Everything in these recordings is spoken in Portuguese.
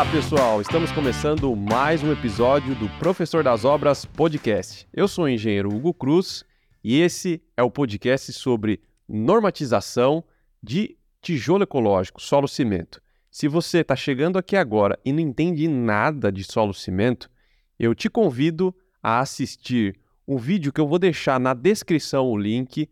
Olá, pessoal! Estamos começando mais um episódio do Professor das Obras Podcast. Eu sou o engenheiro Hugo Cruz e esse é o podcast sobre normatização de tijolo ecológico, solo cimento. Se você está chegando aqui agora e não entende nada de solo cimento, eu te convido a assistir um vídeo que eu vou deixar na descrição o link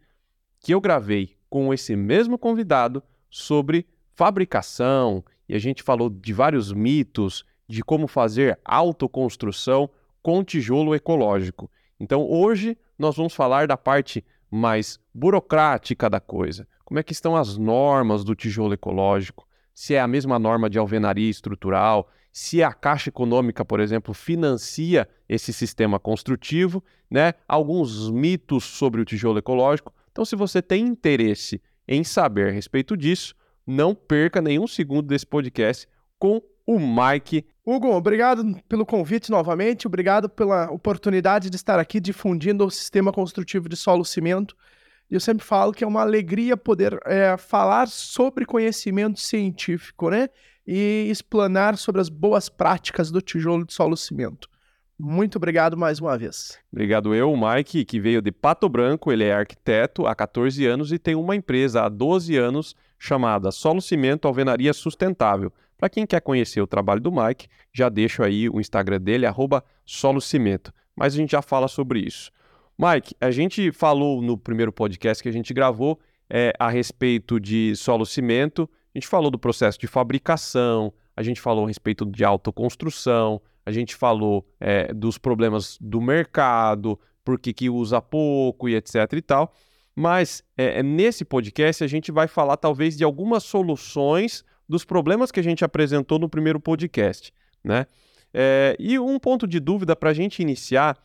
que eu gravei com esse mesmo convidado sobre fabricação e a gente falou de vários mitos de como fazer autoconstrução com tijolo ecológico. Então hoje nós vamos falar da parte mais burocrática da coisa. Como é que estão as normas do tijolo ecológico? Se é a mesma norma de alvenaria estrutural, se a Caixa Econômica, por exemplo, financia esse sistema construtivo, né? Alguns mitos sobre o tijolo ecológico. Então, se você tem interesse em saber a respeito disso, não perca nenhum segundo desse podcast com o Mike. Hugo, obrigado pelo convite novamente, obrigado pela oportunidade de estar aqui difundindo o sistema construtivo de solo cimento. Eu sempre falo que é uma alegria poder é, falar sobre conhecimento científico, né? E explanar sobre as boas práticas do tijolo de solo cimento. Muito obrigado mais uma vez. Obrigado eu, Mike, que veio de Pato Branco, ele é arquiteto há 14 anos e tem uma empresa há 12 anos chamada Solo Cimento Alvenaria Sustentável. Para quem quer conhecer o trabalho do Mike, já deixo aí o Instagram dele, arroba Solo Cimento. Mas a gente já fala sobre isso. Mike, a gente falou no primeiro podcast que a gente gravou é, a respeito de solo cimento, a gente falou do processo de fabricação, a gente falou a respeito de autoconstrução, a gente falou é, dos problemas do mercado, por que usa pouco e etc e tal. Mas é, é, nesse podcast a gente vai falar talvez de algumas soluções dos problemas que a gente apresentou no primeiro podcast, né? É, e um ponto de dúvida para a gente iniciar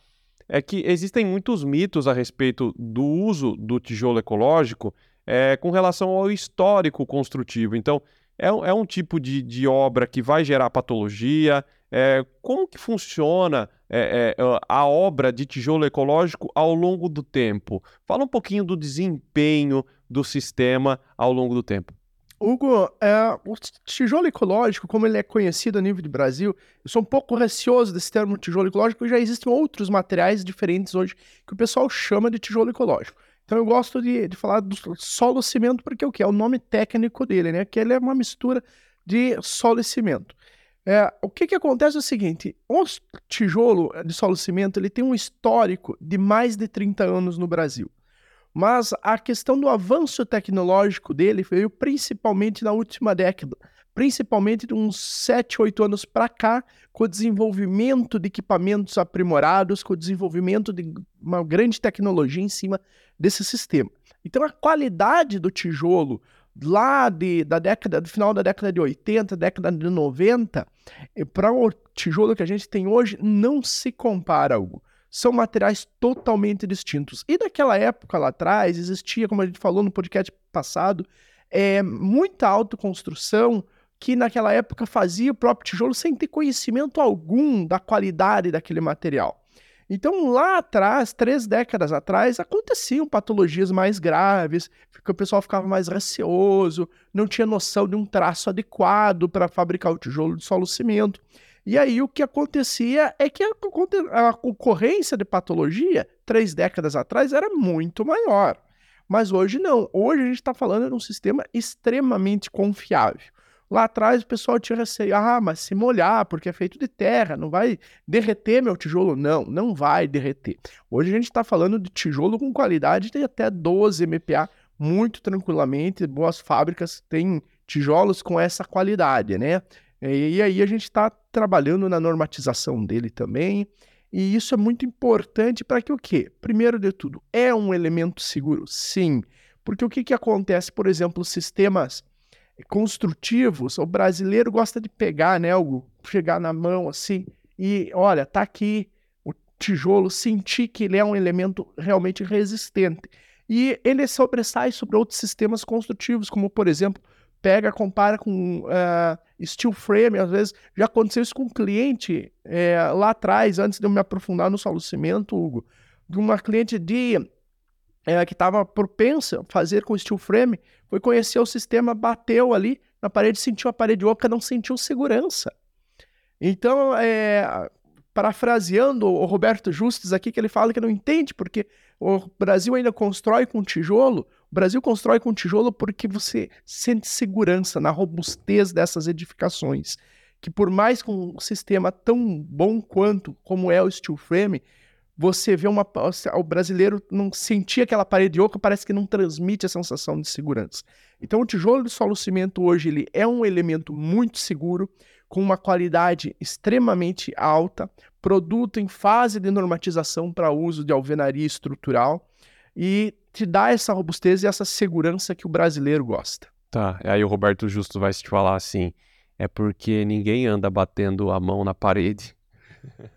é que existem muitos mitos a respeito do uso do tijolo ecológico é, com relação ao histórico construtivo. Então, é, é um tipo de, de, obra que vai gerar patologia. É, como que funciona é, é, a obra de tijolo ecológico ao longo do tempo? Fala um pouquinho do desempenho do sistema ao longo do tempo. Hugo, é, o tijolo ecológico, como ele é conhecido a nível de Brasil, eu sou um pouco receoso desse termo tijolo ecológico, já existem outros materiais diferentes hoje que o pessoal chama de tijolo ecológico. Então eu gosto de, de falar do solo cimento, porque o que? É o nome técnico dele, né? Que ele é uma mistura de solo e cimento. É, o que, que acontece é o seguinte: o tijolo de solo cimento ele tem um histórico de mais de 30 anos no Brasil. Mas a questão do avanço tecnológico dele veio principalmente na última década, principalmente de uns 7, 8 anos para cá, com o desenvolvimento de equipamentos aprimorados, com o desenvolvimento de uma grande tecnologia em cima desse sistema. Então a qualidade do tijolo lá de, da década, do final da década de 80, década de 90, para o tijolo que a gente tem hoje, não se compara algo. São materiais totalmente distintos. E naquela época lá atrás, existia, como a gente falou no podcast passado, é, muita autoconstrução que naquela época fazia o próprio tijolo sem ter conhecimento algum da qualidade daquele material. Então, lá atrás, três décadas atrás, aconteciam patologias mais graves, porque o pessoal ficava mais receoso, não tinha noção de um traço adequado para fabricar o tijolo de solo cimento. E aí o que acontecia é que a, a de patologia, três décadas atrás, era muito maior. Mas hoje não. Hoje a gente está falando de um sistema extremamente confiável. Lá atrás o pessoal tinha receio, ah, mas se molhar, porque é feito de terra, não vai derreter meu tijolo? Não, não vai derreter. Hoje a gente está falando de tijolo com qualidade de até 12 MPa, muito tranquilamente, boas fábricas têm tijolos com essa qualidade, né? E aí a gente está trabalhando na normatização dele também, e isso é muito importante para que o quê? Primeiro de tudo, é um elemento seguro? Sim. Porque o que, que acontece, por exemplo, sistemas construtivos, o brasileiro gosta de pegar, né, algo, chegar na mão assim e, olha, tá aqui o tijolo, sentir que ele é um elemento realmente resistente. E ele sobressai sobre outros sistemas construtivos, como, por exemplo, pega, compara com uh, steel frame, às vezes já aconteceu isso com um cliente é, lá atrás, antes de eu me aprofundar no solo cimento, Hugo, de uma cliente de é, que estava propensa a fazer com steel frame, foi conhecer o sistema, bateu ali na parede, sentiu a parede oca, não sentiu segurança. Então, é, parafraseando o Roberto Justus aqui, que ele fala que não entende porque o Brasil ainda constrói com tijolo. O Brasil constrói com tijolo porque você sente segurança na robustez dessas edificações. Que por mais com um sistema tão bom quanto como é o steel frame, você vê uma. O brasileiro não sentia aquela parede oca, parece que não transmite a sensação de segurança. Então, o tijolo de solo cimento hoje ele é um elemento muito seguro, com uma qualidade extremamente alta, produto em fase de normatização para uso de alvenaria estrutural e te dá essa robustez e essa segurança que o brasileiro gosta. Tá, aí o Roberto Justo vai te falar assim: é porque ninguém anda batendo a mão na parede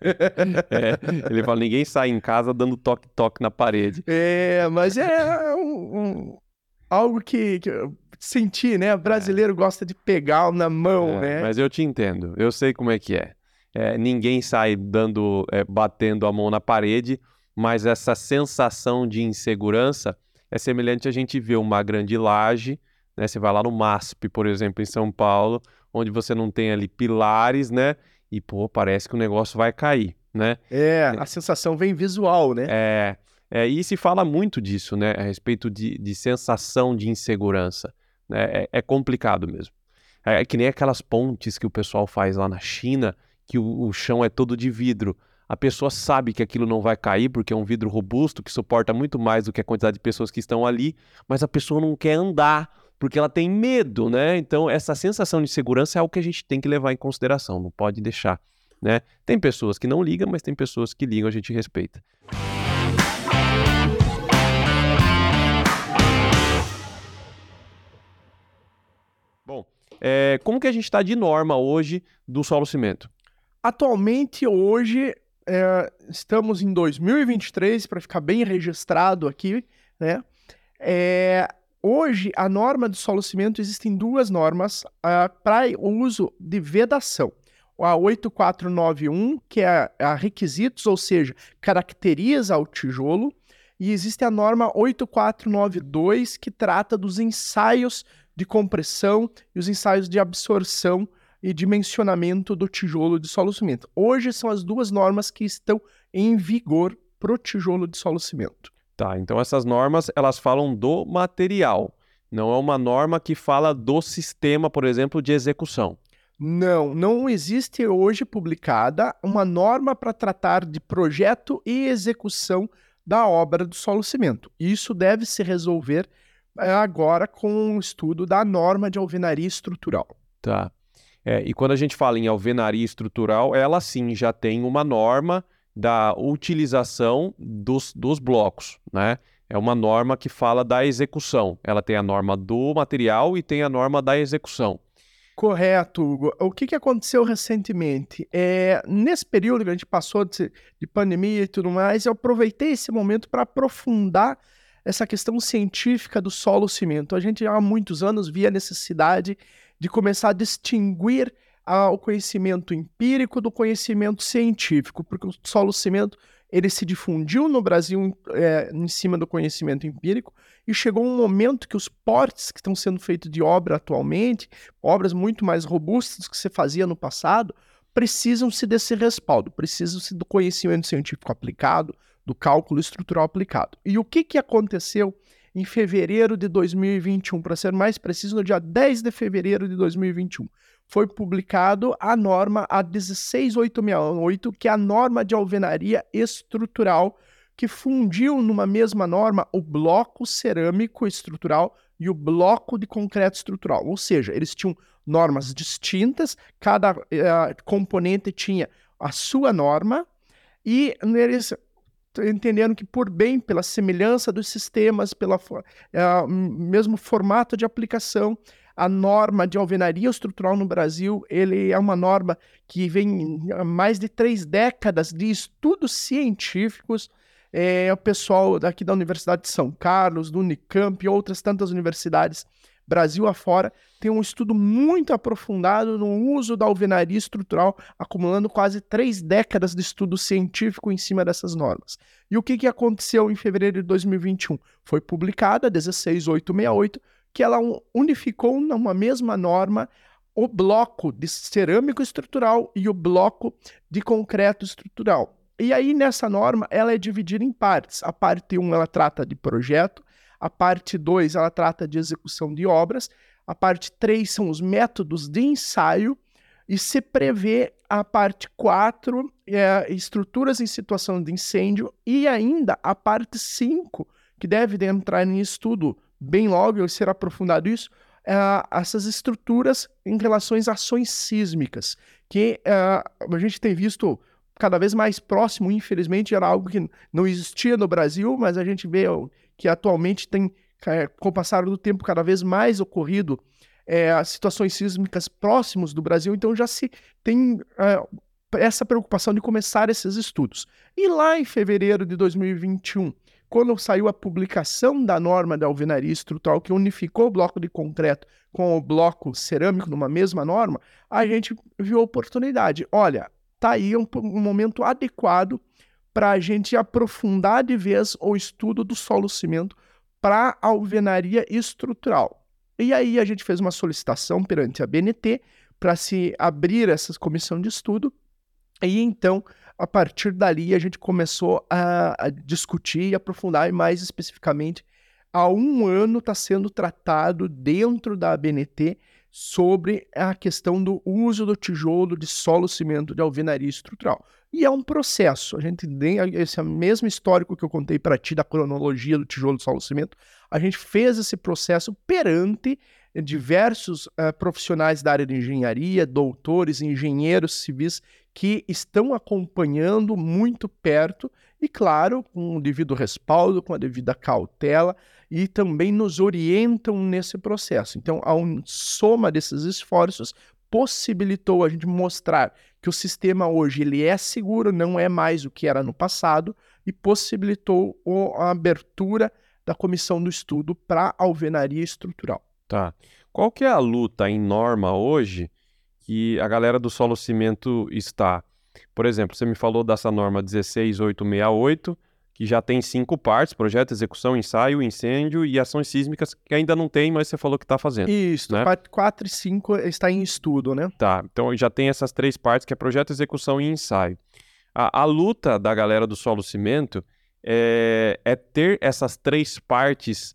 é, ele fala: ninguém sai em casa dando toque-toque na parede. É, mas é um, um, algo que, que eu senti, né? O brasileiro é. gosta de pegar na mão, é, né? Mas eu te entendo, eu sei como é que é. é ninguém sai dando, é, batendo a mão na parede, mas essa sensação de insegurança é semelhante a gente ver uma grande laje, né? Você vai lá no MASP, por exemplo, em São Paulo, onde você não tem ali pilares, né? E, pô, parece que o negócio vai cair, né? É, a sensação vem visual, né? É, é e se fala muito disso, né? A respeito de, de sensação de insegurança. Né? É, é complicado mesmo. É, é, que nem aquelas pontes que o pessoal faz lá na China, que o, o chão é todo de vidro. A pessoa sabe que aquilo não vai cair porque é um vidro robusto que suporta muito mais do que a quantidade de pessoas que estão ali, mas a pessoa não quer andar porque ela tem medo, né? Então, essa sensação de segurança é algo que a gente tem que levar em consideração, não pode deixar, né? Tem pessoas que não ligam, mas tem pessoas que ligam, a gente respeita. Bom, é, como que a gente está de norma hoje do solo cimento? Atualmente, hoje, é, estamos em 2023, para ficar bem registrado aqui, né? É, Hoje, a norma de solo cimento, existem duas normas uh, para o uso de vedação. A 8491, que é a requisitos, ou seja, caracteriza o tijolo, e existe a norma 8492, que trata dos ensaios de compressão e os ensaios de absorção e dimensionamento do tijolo de solo cimento. Hoje são as duas normas que estão em vigor para o tijolo de solo cimento. Tá, então essas normas, elas falam do material. Não é uma norma que fala do sistema, por exemplo, de execução. Não, não existe hoje publicada uma norma para tratar de projeto e execução da obra do solo cimento. Isso deve se resolver eh, agora com o estudo da norma de alvenaria estrutural. Tá. É, e quando a gente fala em alvenaria estrutural, ela sim já tem uma norma da utilização dos, dos blocos, né? É uma norma que fala da execução. Ela tem a norma do material e tem a norma da execução. Correto, Hugo. O que, que aconteceu recentemente? É, nesse período que a gente passou de, de pandemia e tudo mais, eu aproveitei esse momento para aprofundar essa questão científica do solo cimento. A gente já há muitos anos via a necessidade de começar a distinguir ao conhecimento empírico do conhecimento científico, porque o solo cimento ele se difundiu no Brasil é, em cima do conhecimento empírico e chegou um momento que os portes que estão sendo feitos de obra atualmente, obras muito mais robustas que se fazia no passado, precisam-se desse respaldo, precisam-se do conhecimento científico aplicado, do cálculo estrutural aplicado. E o que, que aconteceu em fevereiro de 2021, para ser mais preciso, no dia 10 de fevereiro de 2021? Foi publicado a norma a 16868, que é a norma de alvenaria estrutural, que fundiu numa mesma norma o bloco cerâmico estrutural e o bloco de concreto estrutural. Ou seja, eles tinham normas distintas, cada uh, componente tinha a sua norma, e eles entenderam que, por bem, pela semelhança dos sistemas, pelo uh, mesmo formato de aplicação, a norma de alvenaria estrutural no Brasil, ele é uma norma que vem há mais de três décadas de estudos científicos. É, o pessoal daqui da Universidade de São Carlos, do Unicamp e outras tantas universidades Brasil afora, tem um estudo muito aprofundado no uso da alvenaria estrutural, acumulando quase três décadas de estudo científico em cima dessas normas. E o que, que aconteceu em fevereiro de 2021? Foi publicada a 16868, que ela unificou numa mesma norma o bloco de cerâmico estrutural e o bloco de concreto estrutural. E aí, nessa norma, ela é dividida em partes. A parte 1, ela trata de projeto. A parte 2, ela trata de execução de obras. A parte 3 são os métodos de ensaio. E se prevê a parte 4, é, estruturas em situação de incêndio. E ainda a parte 5, que deve entrar em estudo bem logo e ser aprofundado isso, é, essas estruturas em relação às ações sísmicas, que é, a gente tem visto cada vez mais próximo, infelizmente, era algo que não existia no Brasil, mas a gente vê que atualmente tem, é, com o passar do tempo, cada vez mais ocorrido é, situações sísmicas próximos do Brasil, então já se tem é, essa preocupação de começar esses estudos. E lá em fevereiro de 2021, quando saiu a publicação da norma da alvenaria estrutural que unificou o bloco de concreto com o bloco cerâmico numa mesma norma, a gente viu a oportunidade. Olha, tá aí um, um momento adequado para a gente aprofundar de vez o estudo do solo cimento para alvenaria estrutural. E aí a gente fez uma solicitação perante a BNT para se abrir essa comissão de estudo. E então, a partir dali, a gente começou a, a discutir e aprofundar, e mais especificamente, há um ano está sendo tratado dentro da BNT sobre a questão do uso do tijolo de solo cimento de alvenaria estrutural. E é um processo. A gente tem esse mesmo histórico que eu contei para ti da cronologia do tijolo de solo cimento. A gente fez esse processo perante diversos uh, profissionais da área de engenharia, doutores, engenheiros civis que estão acompanhando muito perto e, claro, com o devido respaldo, com a devida cautela e também nos orientam nesse processo. Então, a soma desses esforços possibilitou a gente mostrar que o sistema hoje ele é seguro, não é mais o que era no passado e possibilitou a abertura da comissão do estudo para alvenaria estrutural. Tá. Qual que é a luta em norma hoje que a galera do solo cimento está? Por exemplo, você me falou dessa norma 16868, que já tem cinco partes: projeto, execução, ensaio, incêndio e ações sísmicas, que ainda não tem, mas você falou que está fazendo. Isso, né? 4 e 5 está em estudo, né? Tá, então já tem essas três partes, que é projeto, execução e ensaio. A, a luta da galera do solo cimento é, é ter essas três partes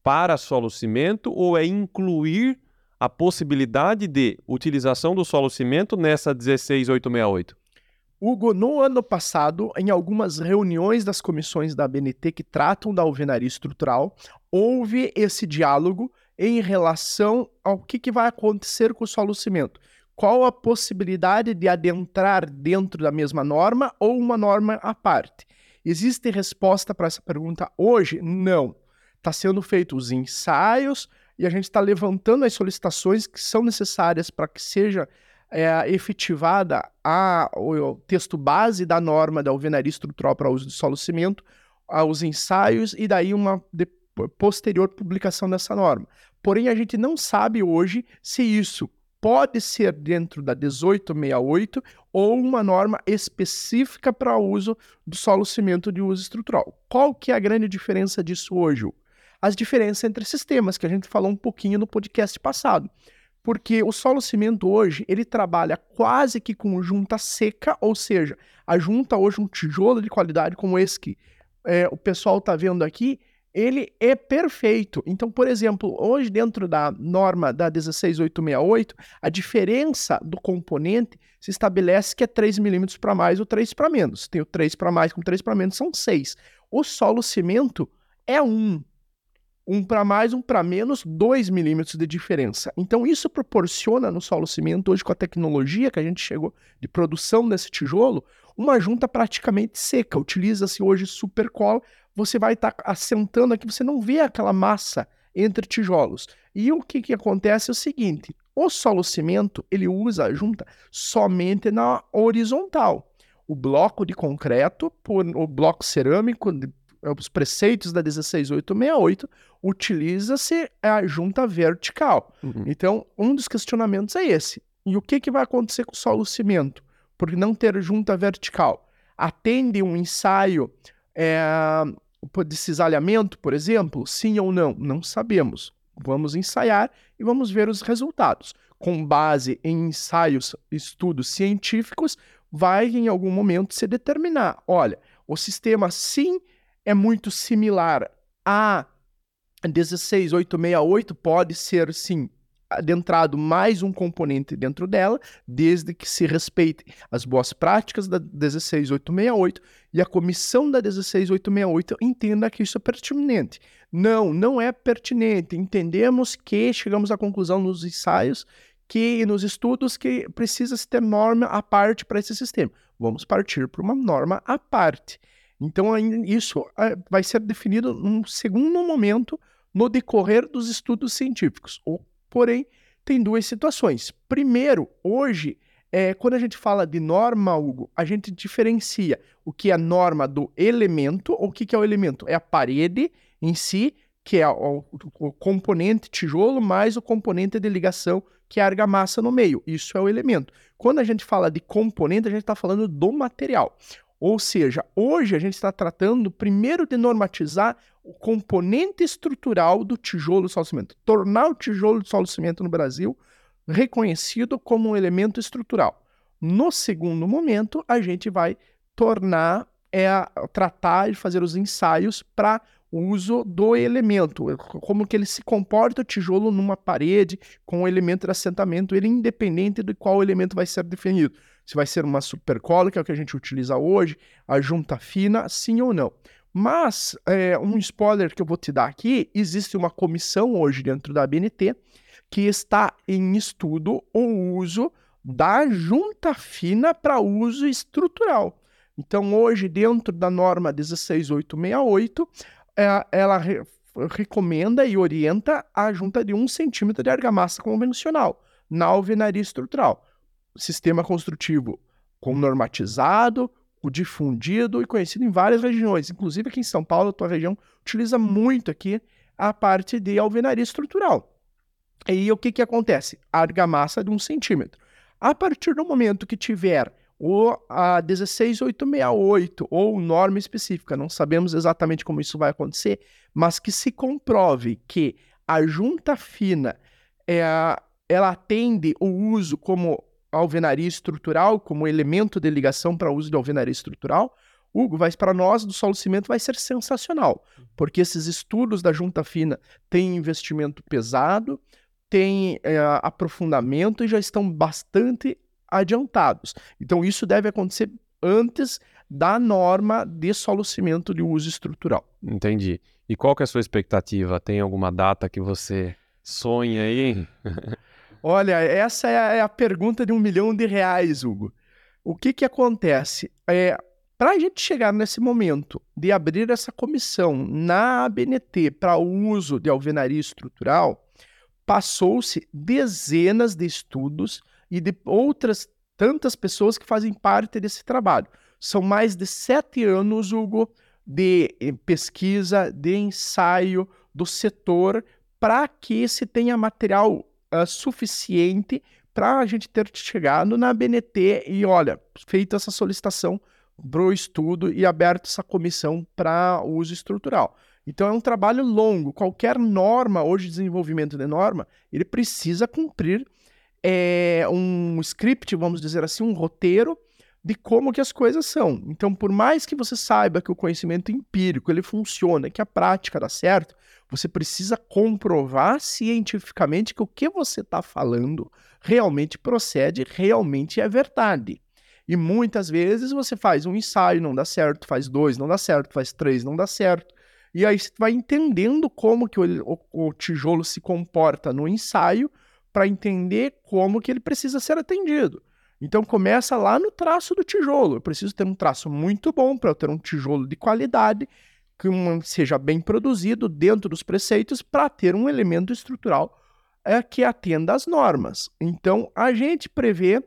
para solo cimento ou é incluir a possibilidade de utilização do solo cimento nessa 16868? Hugo, no ano passado, em algumas reuniões das comissões da BNT que tratam da alvenaria estrutural, houve esse diálogo em relação ao que, que vai acontecer com o solo cimento. Qual a possibilidade de adentrar dentro da mesma norma ou uma norma à parte? Existe resposta para essa pergunta hoje? Não. Está sendo feitos os ensaios e a gente está levantando as solicitações que são necessárias para que seja é, efetivada a, o, texto base da norma da alvenaria estrutural para uso de solo cimento, aos ensaios e daí uma de, posterior publicação dessa norma. Porém, a gente não sabe hoje se isso pode ser dentro da 1868 ou uma norma específica para uso do solo cimento de uso estrutural. Qual que é a grande diferença disso hoje? As diferenças entre sistemas, que a gente falou um pouquinho no podcast passado porque o solo cimento hoje ele trabalha quase que com junta seca, ou seja, a junta hoje um tijolo de qualidade como esse que é, o pessoal está vendo aqui, ele é perfeito. Então, por exemplo, hoje dentro da norma da 16868, a diferença do componente se estabelece que é 3 milímetros para mais ou 3 para menos. Tem o 3 para mais com 3 para menos, são 6. O solo cimento é 1 um para mais, um para menos, 2 milímetros de diferença. Então, isso proporciona no solo cimento, hoje com a tecnologia que a gente chegou de produção desse tijolo, uma junta praticamente seca. Utiliza-se hoje supercola, você vai estar tá assentando aqui, você não vê aquela massa entre tijolos. E o que, que acontece é o seguinte: o solo cimento ele usa a junta somente na horizontal. O bloco de concreto, por, o bloco cerâmico, os preceitos da 16868, utiliza-se a junta vertical. Uhum. Então, um dos questionamentos é esse. E o que, que vai acontecer com o solo cimento? Por não ter junta vertical? Atende um ensaio é, de cisalhamento, por exemplo? Sim ou não? Não sabemos. Vamos ensaiar e vamos ver os resultados. com base em ensaios, estudos científicos, vai em algum momento se determinar: olha, o sistema sim é muito similar a 16868, pode ser sim adentrado mais um componente dentro dela, desde que se respeite as boas práticas da 16868 e a comissão da 16868 entenda que isso é pertinente. Não, não é pertinente. Entendemos que chegamos à conclusão nos ensaios que nos estudos que precisa se ter norma à parte para esse sistema. Vamos partir para uma norma à parte. Então, isso é, vai ser definido num segundo momento no decorrer dos estudos científicos. Porém, tem duas situações. Primeiro, hoje, é, quando a gente fala de norma, Hugo, a gente diferencia o que é a norma do elemento. O que, que é o elemento? É a parede em si, que é o, o componente tijolo, mais o componente de ligação que é a argamassa no meio. Isso é o elemento. Quando a gente fala de componente, a gente está falando do material. Ou seja, hoje a gente está tratando primeiro de normatizar o componente estrutural do tijolo solo cimento, tornar o tijolo de solo cimento no Brasil reconhecido como um elemento estrutural. No segundo momento, a gente vai tornar, é, tratar e fazer os ensaios para o uso do elemento, como que ele se comporta o tijolo numa parede com o elemento de assentamento, ele independente de qual elemento vai ser definido. Se vai ser uma supercola, que é o que a gente utiliza hoje, a junta fina, sim ou não. Mas, é, um spoiler que eu vou te dar aqui, existe uma comissão hoje dentro da BNT que está em estudo o uso da junta fina para uso estrutural. Então, hoje, dentro da norma 16868, é, ela re, recomenda e orienta a junta de um centímetro de argamassa convencional na alvenaria estrutural. Sistema construtivo com normatizado, o difundido e conhecido em várias regiões, inclusive aqui em São Paulo, a tua região utiliza muito aqui a parte de alvenaria estrutural. E o que, que acontece? A argamassa de um centímetro. A partir do momento que tiver ou a 16868 ou norma específica, não sabemos exatamente como isso vai acontecer, mas que se comprove que a junta fina é, ela atende o uso como alvenaria estrutural, como elemento de ligação para uso de alvenaria estrutural, Hugo, vai para nós do solo cimento vai ser sensacional, porque esses estudos da junta fina têm investimento pesado, têm é, aprofundamento e já estão bastante adiantados. Então, isso deve acontecer antes da norma de solo cimento de uso estrutural. Entendi. E qual que é a sua expectativa? Tem alguma data que você sonha aí? Olha, essa é a, é a, pergunta de um milhão de reais, Hugo. O que que acontece? É, para a gente chegar nesse momento de abrir essa comissão na ABNT para uso de alvenaria estrutural, passou-se dezenas de estudos e de outras tantas pessoas que fazem parte desse trabalho. São mais de sete anos, Hugo, de eh, pesquisa, de ensaio do setor para que se tenha material uh, suficiente para a gente ter chegado na BNT e, olha, feito essa solicitação para o estudo e aberto essa comissão para uso estrutural. Então é um trabalho longo. Qualquer norma, hoje desenvolvimento de norma, ele precisa cumprir é, um script, vamos dizer assim, um roteiro de como que as coisas são. Então, por mais que você saiba que o conhecimento empírico ele funciona, que a prática dá certo, você precisa comprovar cientificamente que o que você está falando realmente procede, realmente é verdade. E muitas vezes você faz um ensaio, não dá certo, faz dois, não dá certo, faz três, não dá certo. E aí você vai entendendo como que o, o, o tijolo se comporta no ensaio para entender como que ele precisa ser atendido. Então começa lá no traço do tijolo. Eu preciso ter um traço muito bom para eu ter um tijolo de qualidade que seja bem produzido dentro dos preceitos para ter um elemento estrutural é, que atenda às normas. Então a gente prevê,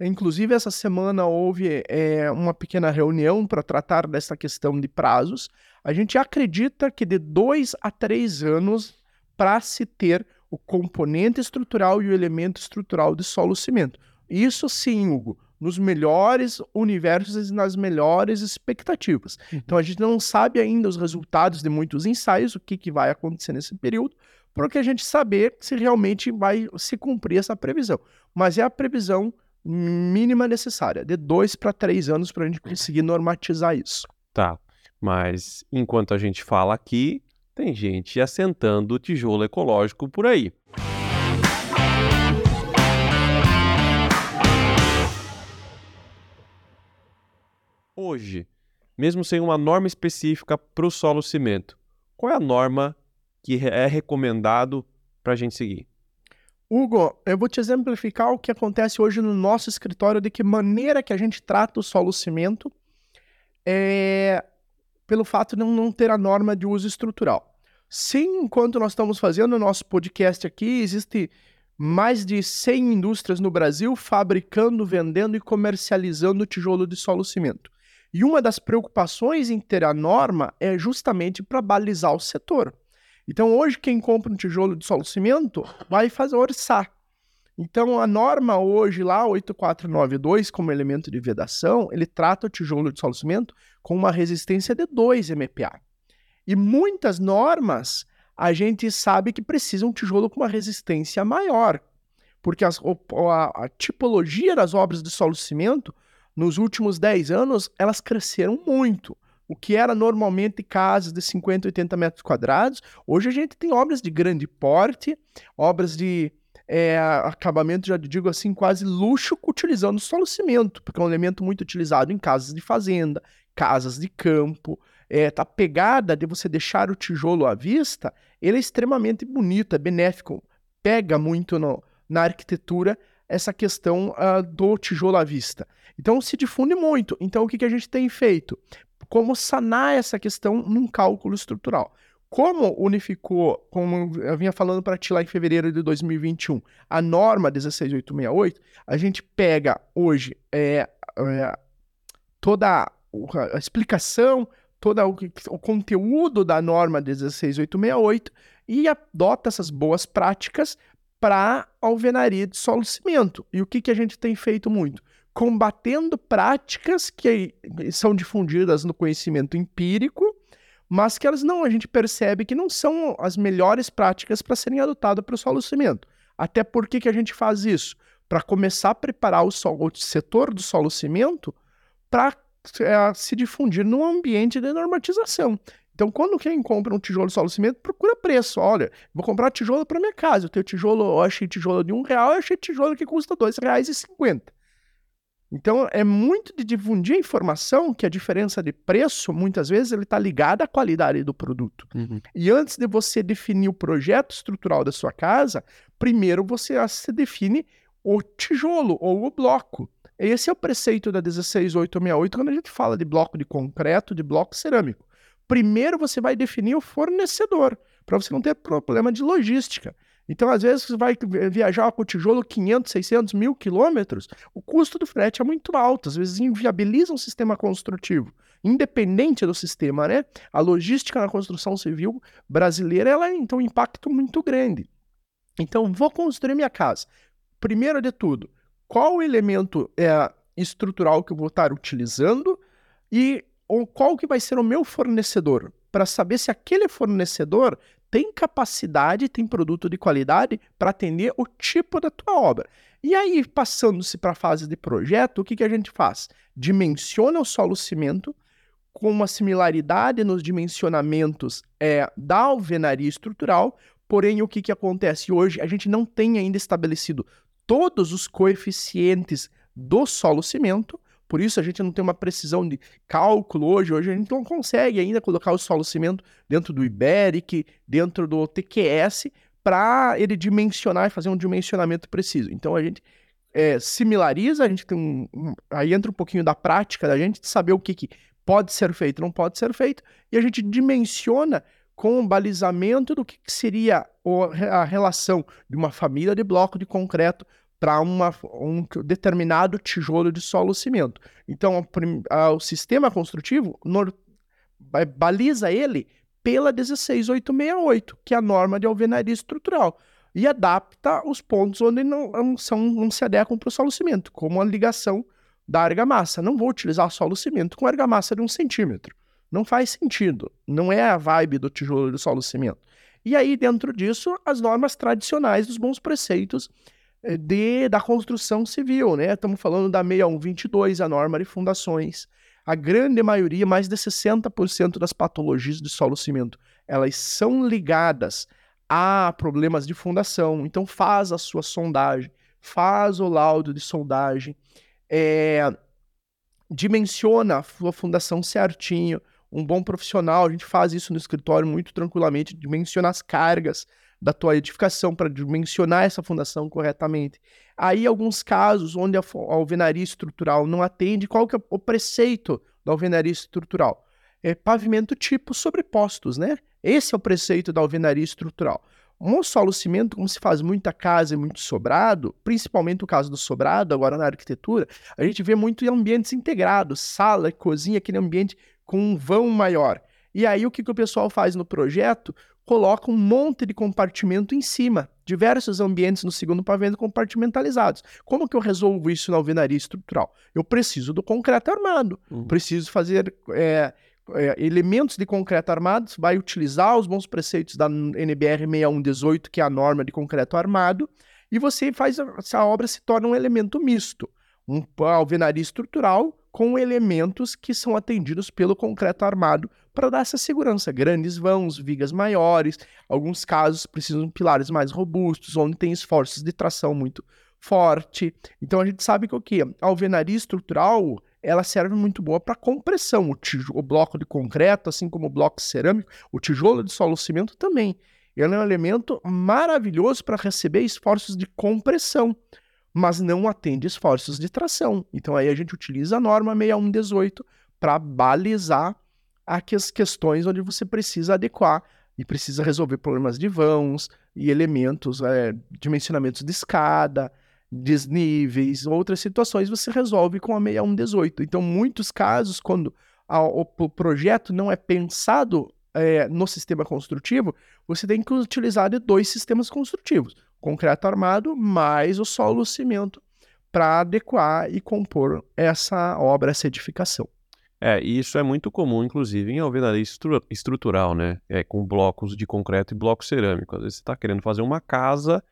inclusive essa semana houve é, uma pequena reunião para tratar dessa questão de prazos. A gente acredita que de dois a três anos para se ter o componente estrutural e o elemento estrutural de solo cimento. Isso sim, Hugo, nos melhores universos e nas melhores expectativas. Uhum. Então a gente não sabe ainda os resultados de muitos ensaios, o que, que vai acontecer nesse período, para que a gente saber se realmente vai se cumprir essa previsão. Mas é a previsão mínima necessária, de dois para três anos para a gente conseguir normatizar isso. Tá, mas enquanto a gente fala aqui, tem gente assentando tijolo ecológico por aí. Hoje, mesmo sem uma norma específica para o solo cimento, qual é a norma que é recomendado para a gente seguir? Hugo, eu vou te exemplificar o que acontece hoje no nosso escritório, de que maneira que a gente trata o solo cimento, é, pelo fato de não ter a norma de uso estrutural. Sim, enquanto nós estamos fazendo o nosso podcast aqui, existe mais de 100 indústrias no Brasil fabricando, vendendo e comercializando tijolo de solo cimento. E uma das preocupações em ter a norma é justamente para balizar o setor. Então, hoje, quem compra um tijolo de solo cimento vai fazer orçar. Então, a norma hoje, lá, 8492, como elemento de vedação, ele trata o tijolo de solo cimento com uma resistência de 2 MPa. E muitas normas, a gente sabe que precisam um tijolo com uma resistência maior, porque as, a, a tipologia das obras de solo cimento nos últimos 10 anos, elas cresceram muito. O que era normalmente casas de 50, 80 metros quadrados, hoje a gente tem obras de grande porte, obras de é, acabamento, já digo assim, quase luxo, utilizando solo cimento, porque é um elemento muito utilizado em casas de fazenda, casas de campo. É, a pegada de você deixar o tijolo à vista, ele é extremamente bonito, é benéfico, pega muito no, na arquitetura essa questão uh, do tijolo à vista. Então se difunde muito. Então o que, que a gente tem feito? Como sanar essa questão num cálculo estrutural? Como unificou, como eu vinha falando para ti lá em fevereiro de 2021, a norma 16868, a gente pega hoje é, é, toda a explicação, todo o, o conteúdo da norma 16868 e adota essas boas práticas para alvenaria de solo cimento. E o que, que a gente tem feito muito? Combatendo práticas que são difundidas no conhecimento empírico, mas que elas não, a gente percebe que não são as melhores práticas para serem adotadas para o solo cimento. Até porque que a gente faz isso? Para começar a preparar o, solo, o setor do solo cimento para é, se difundir num ambiente de normatização. Então, quando quem compra um tijolo solo cimento, procura preço. Olha, vou comprar tijolo para minha casa. Eu tenho tijolo, eu achei tijolo de um real, eu achei tijolo que custa dois reais e cinquenta. Então, é muito de difundir a informação que a diferença de preço, muitas vezes, ele está ligada à qualidade do produto. Uhum. E antes de você definir o projeto estrutural da sua casa, primeiro você se define o tijolo ou o bloco. Esse é o preceito da 16868 quando a gente fala de bloco de concreto, de bloco cerâmico primeiro você vai definir o fornecedor, para você não ter problema de logística. Então, às vezes, você vai viajar com tijolo 500, 600 mil quilômetros, o custo do frete é muito alto, às vezes inviabiliza um sistema construtivo. Independente do sistema, né? A logística na construção civil brasileira, ela tem um impacto muito grande. Então, vou construir minha casa. Primeiro de tudo, qual o elemento é, estrutural que eu vou estar utilizando e ou qual que vai ser o meu fornecedor, para saber se aquele fornecedor tem capacidade, tem produto de qualidade para atender o tipo da tua obra. E aí, passando-se para a fase de projeto, o que, que a gente faz? Dimensiona o solo cimento com uma similaridade nos dimensionamentos é, da alvenaria estrutural, porém o que, que acontece hoje? A gente não tem ainda estabelecido todos os coeficientes do solo cimento, por isso a gente não tem uma precisão de cálculo hoje. Hoje a gente não consegue ainda colocar o solo cimento dentro do Iberic, dentro do TQS, para ele dimensionar e fazer um dimensionamento preciso. Então a gente é, similariza, a gente tem um, um, Aí entra um pouquinho da prática da gente, de saber o que, que pode ser feito não pode ser feito, e a gente dimensiona com o balizamento do que, que seria a relação de uma família de bloco de concreto para um determinado tijolo de solo cimento. Então, a, a, o sistema construtivo nor, baliza ele pela 16868, que é a norma de alvenaria estrutural, e adapta os pontos onde não, não, são, não se adequam para o solo cimento, como a ligação da argamassa. Não vou utilizar solo cimento com argamassa de um centímetro. Não faz sentido. Não é a vibe do tijolo de solo cimento. E aí, dentro disso, as normas tradicionais dos bons preceitos de, da construção civil, né? Estamos falando da 6122, a norma de fundações. A grande maioria, mais de 60% das patologias de solo cimento, elas são ligadas a problemas de fundação. Então, faz a sua sondagem, faz o laudo de sondagem, é, dimensiona a sua fundação certinho, um bom profissional, a gente faz isso no escritório muito tranquilamente, dimensionar as cargas da tua edificação para dimensionar essa fundação corretamente. Aí, alguns casos onde a, a alvenaria estrutural não atende, qual que é o preceito da alvenaria estrutural? É pavimento tipo sobrepostos, né? Esse é o preceito da alvenaria estrutural. Um solo cimento, como se faz muita casa e muito sobrado, principalmente o caso do sobrado, agora na arquitetura, a gente vê muito em ambientes integrados, sala, cozinha, aquele ambiente com um vão maior. E aí o que, que o pessoal faz no projeto? Coloca um monte de compartimento em cima, diversos ambientes no segundo pavimento compartimentalizados. Como que eu resolvo isso na alvenaria estrutural? Eu preciso do concreto armado, uhum. preciso fazer é, é, elementos de concreto armado, vai utilizar os bons preceitos da NBR 6118, que é a norma de concreto armado, e você faz essa obra se torna um elemento misto, um alvenaria estrutural com elementos que são atendidos pelo concreto armado para dar essa segurança. Grandes vãos, vigas maiores, alguns casos precisam de pilares mais robustos, onde tem esforços de tração muito forte. Então a gente sabe que o que? A alvenaria estrutural ela serve muito boa para compressão. O, o bloco de concreto, assim como o bloco cerâmico, o tijolo de solo cimento também. Ele é um elemento maravilhoso para receber esforços de compressão mas não atende esforços de tração. Então aí a gente utiliza a norma 6118 para balizar aquelas questões onde você precisa adequar e precisa resolver problemas de vãos e elementos, é, dimensionamentos de escada, desníveis, outras situações você resolve com a 6118. Então, muitos casos, quando a, o, o, projeto não é pensado é, no sistema construtivo, você tem que utilizar de dois sistemas construtivos concreto armado mais o solo cimento para adequar e compor essa obra, essa edificação. É, e isso é muito comum, inclusive, em alvenaria estru estrutural, né? É, com blocos de concreto e bloco cerâmico. Às vezes você está querendo fazer uma casa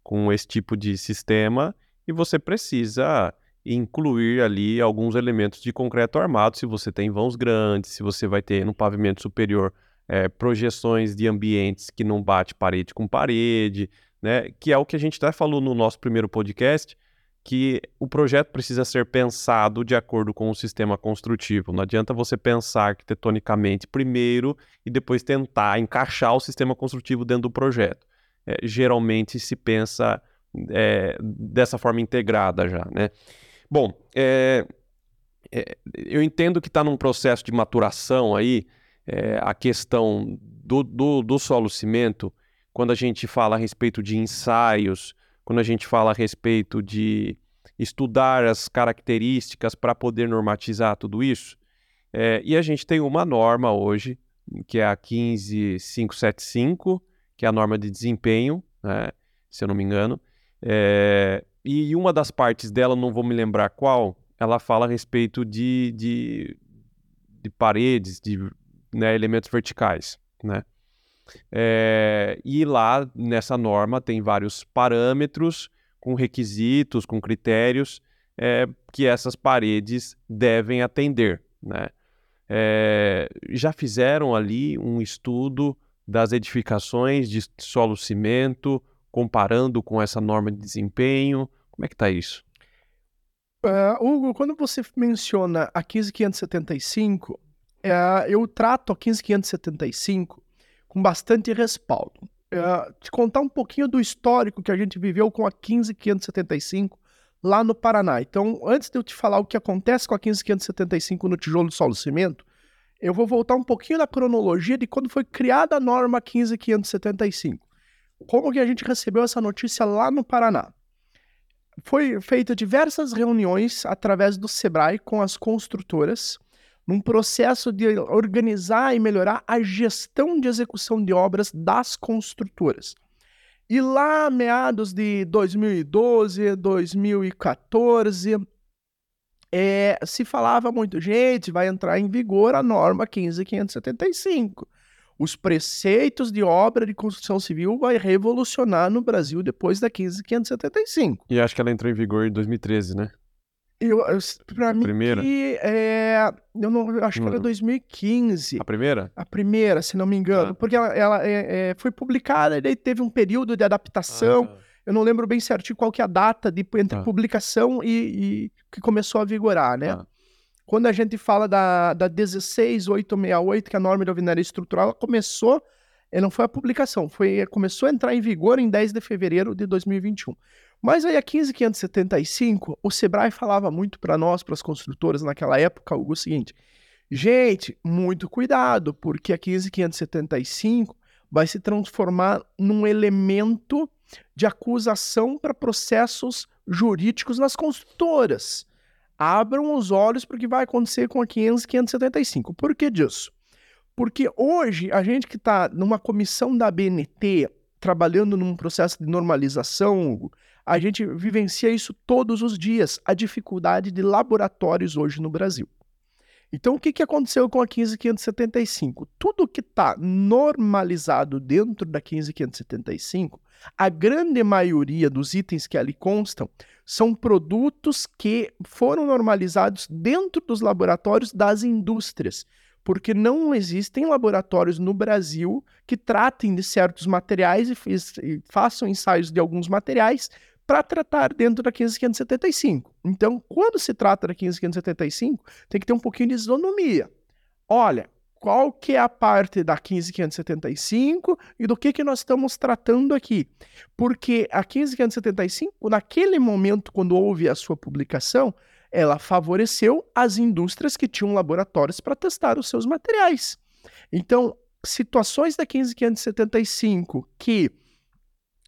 com esse tipo de sistema e você precisa incluir ali alguns elementos de concreto armado, se você tem vãos grandes, se você vai ter no pavimento superior é, projeções de ambientes que não bate parede com parede, né? Que é o que a gente até falou no nosso primeiro podcast, que o projeto precisa ser pensado de acordo com o sistema construtivo. Não adianta você pensar arquitetonicamente primeiro e depois tentar encaixar o sistema construtivo dentro do projeto. É, geralmente se pensa é, dessa forma integrada já, né? Bom, é, é eu entendo que está num processo de maturação aí é, a questão do, do, do solo cimento quando a gente fala a respeito de ensaios, quando a gente fala a respeito de estudar as características para poder normatizar tudo isso. É, e a gente tem uma norma hoje, que é a 15575, que é a norma de desempenho, né, se eu não me engano. É, e uma das partes dela, não vou me lembrar qual, ela fala a respeito de, de, de paredes, de né, elementos verticais. Né? É, e lá nessa norma tem vários parâmetros com requisitos, com critérios é, que essas paredes devem atender. Né? É, já fizeram ali um estudo das edificações de solo cimento, comparando com essa norma de desempenho? Como é que está isso? Uh, Hugo, quando você menciona a 15575, uh, eu trato a 15575 com bastante respaldo. Uh, te contar um pouquinho do histórico que a gente viveu com a 15575 lá no Paraná. Então, antes de eu te falar o que acontece com a 15575 no tijolo solo cimento, eu vou voltar um pouquinho na cronologia de quando foi criada a norma 15575. Como que a gente recebeu essa notícia lá no Paraná? Foi feita diversas reuniões através do Sebrae com as construtoras num processo de organizar e melhorar a gestão de execução de obras das construtoras. E lá, meados de 2012, 2014, é, se falava muito, gente, vai entrar em vigor a norma 15575. Os preceitos de obra de construção civil vai revolucionar no Brasil depois da 15575. E acho que ela entrou em vigor em 2013, né? Eu, eu, pra mim, Primeira? que, é, eu não eu acho que era Não. 2015. A primeira? A primeira, se não me engano, Ah. porque ela, ela, é, é, foi publicada e daí teve um período de adaptação. Eu não lembro bem certinho qual que é a data de, entre Tá. publicação e, e que começou a vigorar, né? Tá. Quando a gente fala da, da 16868, que é a norma de alvenaria estrutural, ela começou, eh, não foi a publicação, foi, começou a entrar em vigor em 10 de fevereiro de 2021. Mas aí a 15575, o Sebrae falava muito para nós, para as construtoras naquela época, Hugo, o seguinte: gente, muito cuidado, porque a 15575 vai se transformar num elemento de acusação para processos jurídicos nas construtoras. Abram os olhos para o que vai acontecer com a 500-575. Por que disso? Porque hoje, a gente que está numa comissão da BNT, trabalhando num processo de normalização, Hugo, a gente vivencia isso todos os dias, a dificuldade de laboratórios hoje no Brasil. Então, o que, que aconteceu com a 15575? Tudo que está normalizado dentro da 15575, a grande maioria dos itens que ali constam são produtos que foram normalizados dentro dos laboratórios das indústrias, porque não existem laboratórios no Brasil que tratem de certos materiais e, e façam ensaios de alguns materiais para tratar dentro da 15575. Então, quando se trata da 15575, tem que ter um pouquinho de isonomia. Olha, qual que é a parte da 15575 e do que, que nós estamos tratando aqui? Porque a 15575, naquele momento, quando houve a sua publicação, ela favoreceu as indústrias que tinham laboratórios para testar os seus materiais. Então, situações da 15575 que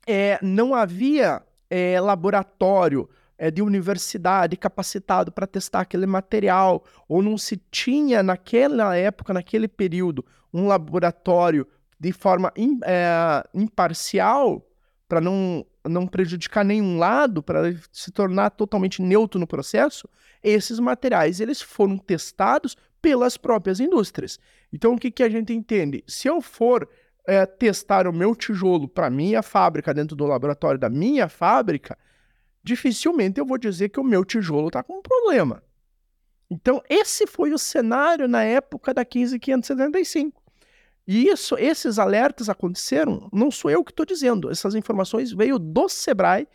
é, não havia é, laboratório é, de universidade capacitado para testar aquele material, ou não se tinha naquela época, naquele período, um laboratório de forma im- é, imparcial para não, não prejudicar nenhum lado, para se tornar totalmente neutro no processo, esses materiais eles foram testados pelas próprias indústrias. Então, o que, que a gente entende? Se eu for é, testar o meu tijolo para minha fábrica, dentro do laboratório da minha fábrica, dificilmente eu vou dizer que o meu tijolo está com um problema. Então, esse foi o cenário na época da 15575. E isso, esses alertas aconteceram, não sou eu que estou dizendo, essas informações veio do Sebrae,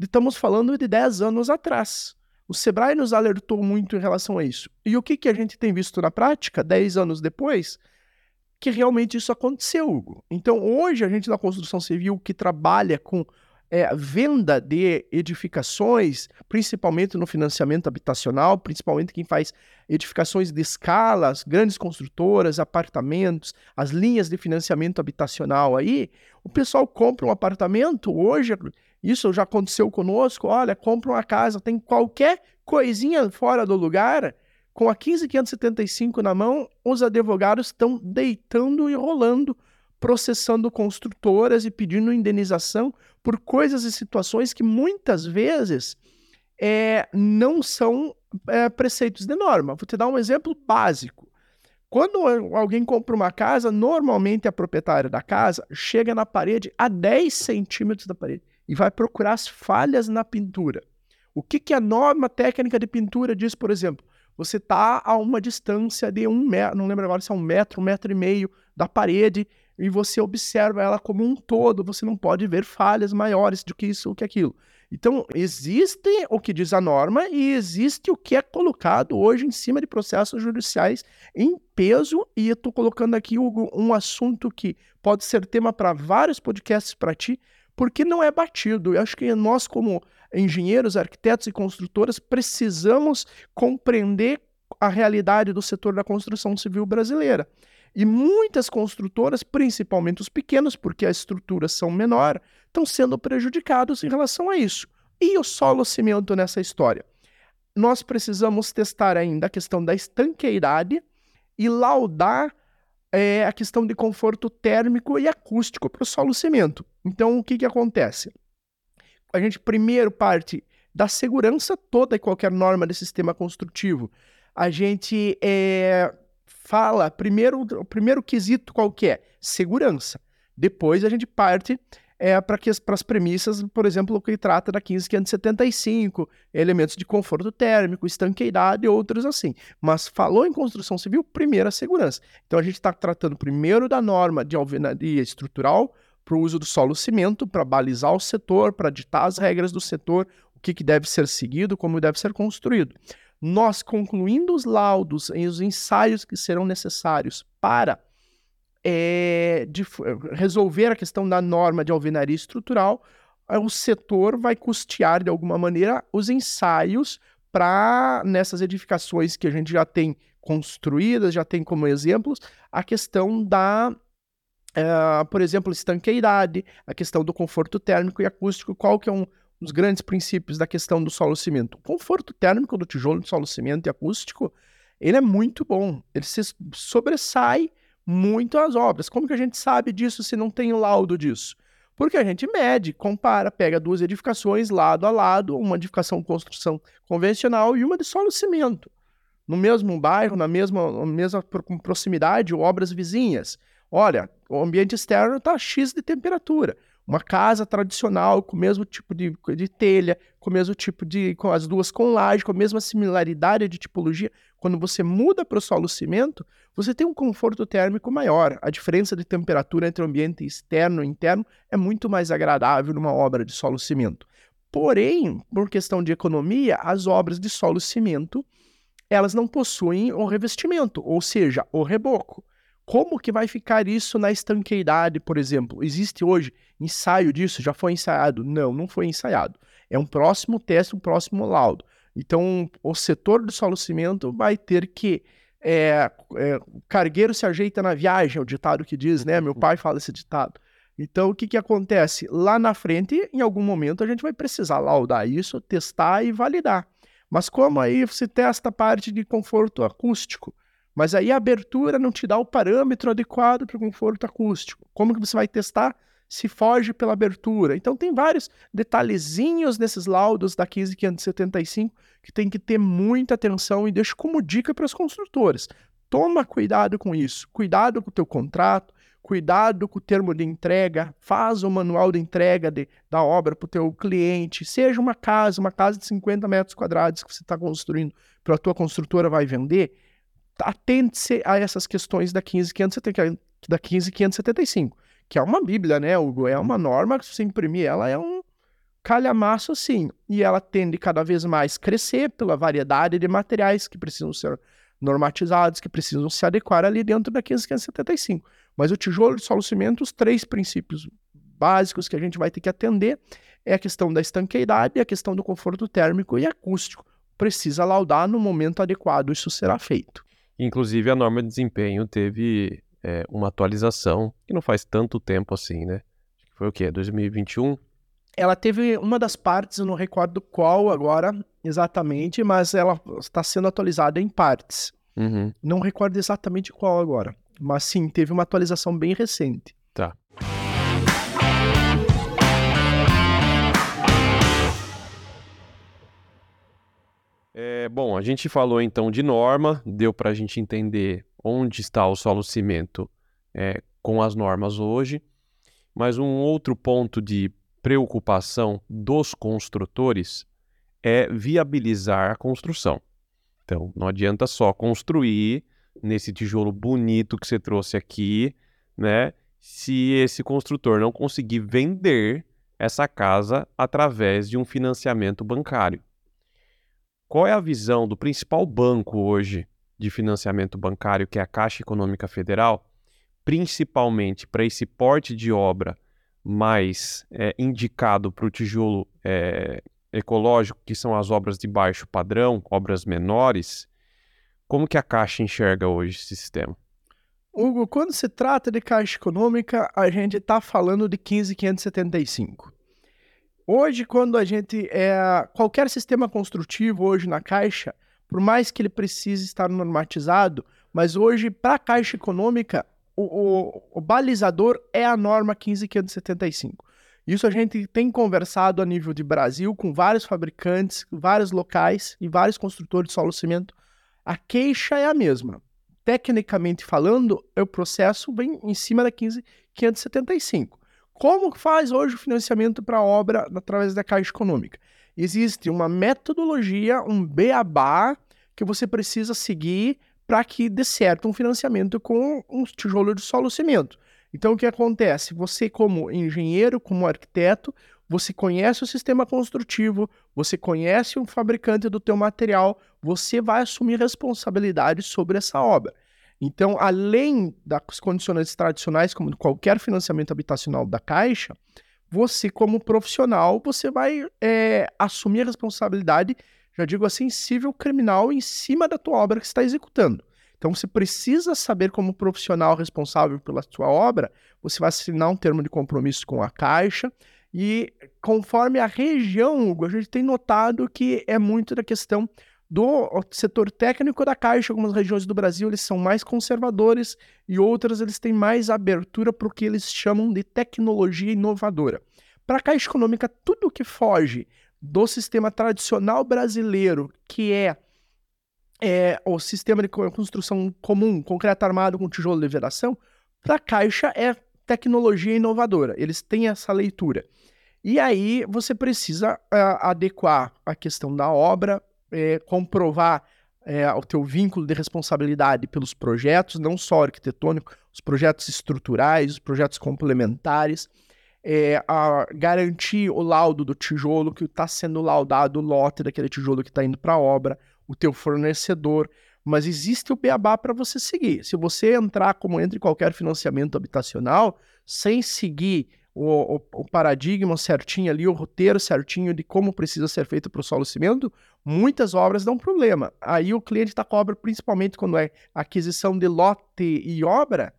estamos falando de 10 anos atrás. O Sebrae nos alertou muito em relação a isso. E o que, que a gente tem visto na prática, 10 anos depois? Que realmente isso aconteceu, Hugo. Então, hoje, a gente da construção civil que trabalha com é, venda de edificações, principalmente no financiamento habitacional, principalmente quem faz edificações de escala, as grandes construtoras, apartamentos, as linhas de financiamento habitacional aí, o pessoal compra um apartamento hoje, isso já aconteceu conosco, olha, compra uma casa, tem qualquer coisinha fora do lugar, com a 15575 na mão, os advogados estão deitando e rolando, processando construtoras e pedindo indenização por coisas e situações que muitas vezes é, não são é, preceitos de norma. Vou te dar um exemplo básico. Quando alguém compra uma casa, normalmente a proprietária da casa chega na parede a 10 centímetros da parede e vai procurar as falhas na pintura. O que, que a norma técnica de pintura diz, por exemplo? Você está a uma distância de um metro, não lembro agora se é um metro, um metro e meio da parede, e você observa ela como um todo, você não pode ver falhas maiores do que isso ou que aquilo. Então, existe o que diz a norma e existe o que é colocado hoje em cima de processos judiciais em peso, e eu estou colocando aqui, Hugo, um assunto que pode ser tema para vários podcasts para ti, porque não é batido. Eu acho que nós, como engenheiros, arquitetos e construtoras, precisamos compreender a realidade do setor da construção civil brasileira. E muitas construtoras, principalmente os pequenos, porque as estruturas são menores, estão sendo prejudicados em relação a isso. E o solo cimento nessa história? Nós precisamos testar ainda a questão da estanqueidade e laudar é, a questão de conforto térmico e acústico para o solo cimento. Então, o que, que acontece? A gente primeiro parte da segurança toda e qualquer norma de sistema construtivo. A gente é, fala, primeiro, o primeiro quesito qual que é? Segurança. Depois a gente parte é, para as premissas, por exemplo, o que trata da 15575, elementos de conforto térmico, estanqueidade e outros assim. Mas falou em construção civil, primeiro a segurança. Então a gente está tratando primeiro da norma de alvenaria estrutural para o uso do solo cimento, para balizar o setor, para ditar as regras do setor, o que, que deve ser seguido, como deve ser construído. Nós concluindo os laudos e os ensaios que serão necessários para é, de resolver a questão da norma de alvenaria estrutural, eh, o setor vai custear de alguma maneira os ensaios para nessas edificações que a gente já tem construídas, já tem como exemplos, a questão da, uh, por exemplo, estanqueidade, a questão do conforto térmico e acústico, qual que é um dos grandes princípios da questão do solo cimento. O conforto térmico do tijolo do solo cimento e acústico, ele é muito bom, ele se sobressai muito as obras. Como que a gente sabe disso se não tem laudo disso? Porque a gente mede, compara, pega duas edificações lado a lado, uma edificação construção convencional e uma de solo cimento. No mesmo bairro, na mesma, mesma proximidade, obras vizinhas. Olha, o ambiente externo está X de temperatura. Uma casa tradicional, com o mesmo tipo de, de telha, com o mesmo tipo de. com as duas com laje, com a mesma similaridade de tipologia. Quando você muda para o solo cimento, você tem um conforto térmico maior. A diferença de temperatura entre o ambiente externo e interno é muito mais agradável numa obra de solo cimento. Porém, por questão de economia, as obras de solo cimento elas não possuem o revestimento, ou seja, o reboco. Como que vai ficar isso na estanqueidade, por exemplo? Existe hoje ensaio disso? Já foi ensaiado? Não, não foi ensaiado. É um próximo teste, um próximo laudo. Então, o setor do solo cimento vai ter que. É, é, cargueiro se ajeita na viagem, é o ditado que diz, né? Meu pai fala esse ditado. Então, o que, que acontece? Lá na frente, em algum momento, a gente vai precisar laudar isso, testar e validar. Mas como aí você testa a parte de conforto acústico? Mas aí a abertura não te dá o parâmetro adequado para o conforto acústico. Como que você vai testar se foge pela abertura? Então tem vários detalhezinhos nesses laudos da 15575 que tem que ter muita atenção e deixo como dica para os construtores. Toma cuidado com isso. Cuidado com o teu contrato, cuidado com o termo de entrega, faz o manual de entrega de, da obra para o teu cliente, seja uma casa, uma casa de 50 metros quadrados que você está construindo para a tua construtora vai vender, atente-se a essas questões da 15.575, da 15.575, que é uma bíblia, né, Hugo? É uma norma que se você imprimir ela é um calhamaço assim, e ela tende cada vez mais crescer pela variedade de materiais que precisam ser normatizados, que precisam se adequar ali dentro da 15.575. Mas o tijolo de solo cimento, os três princípios básicos que a gente vai ter que atender é a questão da estanqueidade, a questão do conforto térmico e acústico. Precisa laudar no momento adequado, isso será feito. Inclusive, a norma de desempenho teve é, uma atualização que não faz tanto tempo assim, né? Foi o quê? 2021? Ela teve uma das partes, eu não recordo qual agora exatamente, mas ela está sendo atualizada em partes. Uhum. Não recordo exatamente qual agora, mas sim, teve uma atualização bem recente. Tá. É, bom, a gente falou então de norma, deu para a gente entender onde está o solo cimento é, com as normas hoje, mas um outro ponto de preocupação dos construtores é viabilizar a construção. Então, não adianta só construir nesse tijolo bonito que você trouxe aqui, né? Se esse construtor não conseguir vender essa casa através de um financiamento bancário. Qual é a visão do principal banco hoje de financiamento bancário, que é a Caixa Econômica Federal, principalmente para esse porte de obra mais é, indicado para o tijolo é, ecológico, que são as obras de baixo padrão, obras menores? Como que a Caixa enxerga hoje esse sistema? Hugo, quando se trata de Caixa Econômica, a gente está falando de 15.575. Hoje, quando a gente. É, qualquer sistema construtivo hoje na Caixa, por mais que ele precise estar normatizado, mas hoje, para a Caixa Econômica, o, o, o, balizador é a norma 15575. Isso a gente tem conversado a nível de Brasil com vários fabricantes, vários locais e vários construtores de solo cimento. A queixa é a mesma. Tecnicamente falando, o processo vem em cima da 15575. Como faz hoje o financiamento para a obra através da Caixa Econômica? Existe uma metodologia, um beabá que você precisa seguir para que dê certo um financiamento com um tijolo de solo cimento. Então, o que acontece? Você, como engenheiro, como arquiteto, você conhece o sistema construtivo, você conhece o fabricante do teu material, você vai assumir responsabilidade sobre essa obra. Então, além das condições tradicionais, como qualquer financiamento habitacional da Caixa, você, como profissional, você vai é, assumir a responsabilidade, já digo assim, civil criminal em cima da tua obra que está executando. Então você precisa saber como profissional responsável pela sua obra, você vai assinar um termo de compromisso com a Caixa e conforme a região, Hugo, a gente tem notado que é muito da questão do setor técnico da Caixa. Algumas regiões do Brasil eles são mais conservadores e outras eles têm mais abertura para o que eles chamam de tecnologia inovadora. Para a Caixa Econômica, tudo que foge do sistema tradicional brasileiro, que é é, o sistema de construção comum, concreto armado com tijolo de vedação, para a Caixa é tecnologia inovadora. Eles têm essa leitura. E aí você precisa é, adequar a questão da obra, é, comprovar é, o teu vínculo de responsabilidade pelos projetos, não só arquitetônico, os projetos estruturais, os projetos complementares, é, a garantir o laudo do tijolo, que está sendo laudado o lote daquele tijolo que está indo para a obra, o teu fornecedor, mas existe o beabá para você seguir. Se você entrar como entra em qualquer financiamento habitacional, sem seguir o, o, o, paradigma certinho ali, o roteiro certinho de como precisa ser feito para o solo cimento, muitas obras dão problema. Aí o cliente está com obra, principalmente quando é aquisição de lote e obra,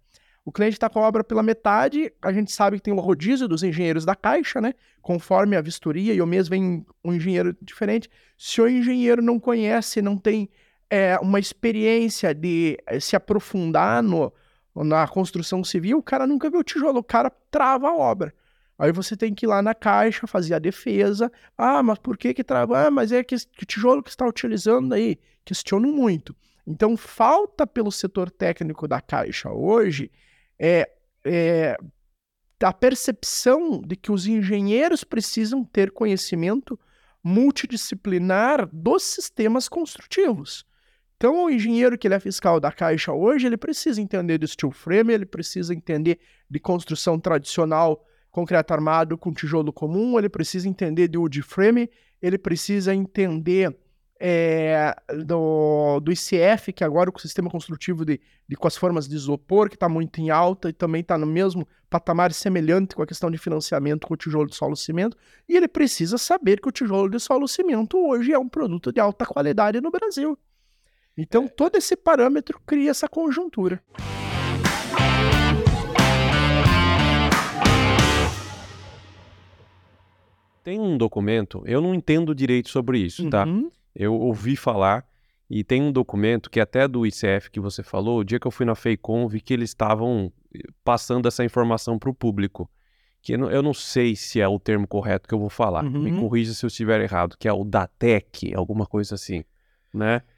o cliente está com a obra pela metade, a gente sabe que tem o rodízio dos engenheiros da caixa, né? Conforme a vistoria, e o mês vem um engenheiro diferente. Se o engenheiro não conhece, não tem é, uma experiência de é, se aprofundar no, na construção civil, o cara nunca viu o tijolo, o cara trava a obra. Aí você tem que ir lá na caixa fazer a defesa. Ah, mas por que que trava? Ah, mas é que, que tijolo que está utilizando aí. Questiono muito. Então, falta pelo setor técnico da caixa hoje é, é a percepção de que os engenheiros precisam ter conhecimento multidisciplinar dos sistemas construtivos. Então, o engenheiro que ele é fiscal da Caixa hoje, ele precisa entender de steel frame, ele precisa entender de construção tradicional, concreto armado com tijolo comum, ele precisa entender de wood frame, ele precisa entender é, do, do ICF, que agora o sistema construtivo de, de, com as formas de isopor, que está muito em alta e também está no mesmo patamar semelhante com a questão de financiamento com o tijolo de solo cimento, e ele precisa saber que o tijolo de solo cimento hoje é um produto de alta qualidade no Brasil. Então, todo esse parâmetro cria essa conjuntura. Tem um documento, eu não entendo direito sobre isso, tá? uhum. tá? Eu ouvi falar e tem um documento que é até do ICF que você falou, o dia que eu fui na FEICOM, vi que eles estavam eh, passando essa informação para o público. Que eu não, sei se é o termo correto que eu vou falar. Uhum. Me corrija se eu estiver errado, que é o DATEC, alguma coisa assim, né?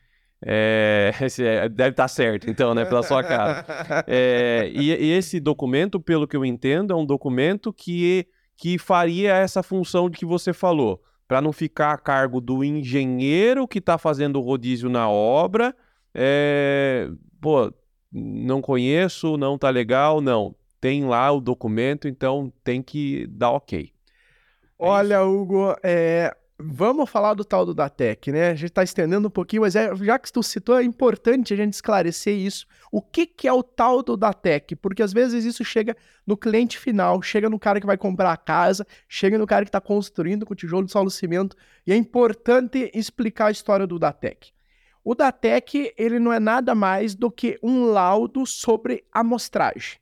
É, é, deve estar tá certo, então, né? Pela sua cara. É, e, e, esse documento, pelo que eu entendo, é um documento que, que faria essa função de que você falou para não ficar a cargo do engenheiro que está fazendo o rodízio na obra. É, pô, não conheço, não tá legal, não. Tem lá o documento, então tem que dar ok. É Olha, isso. Hugo, é, Vamos falar do tal do Datec, né? A gente está estendendo um pouquinho, mas é, já que tu citou, é importante a gente esclarecer isso. O que, que é o tal do Datec? Porque às vezes isso chega no cliente final, chega no cara que vai comprar a casa, chega no cara que está construindo com tijolo de solo cimento, e é importante explicar a história do Datec. O Datec, ele não é nada mais do que um laudo sobre amostragem.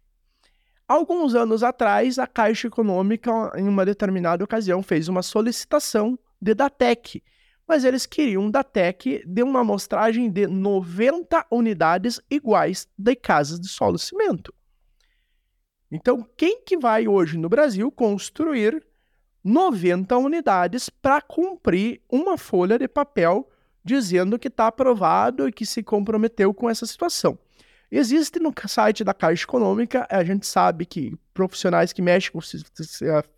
Alguns anos atrás, a Caixa Econômica, em uma determinada ocasião, fez uma solicitação de Datec, mas eles queriam Datec de uma amostragem de 90 unidades iguais de casas de solo cimento. Então, quem que vai hoje no Brasil construir 90 unidades para cumprir uma folha de papel dizendo que está aprovado e que se comprometeu com essa situação. Existe no site da Caixa Econômica, a gente sabe que profissionais que mexem com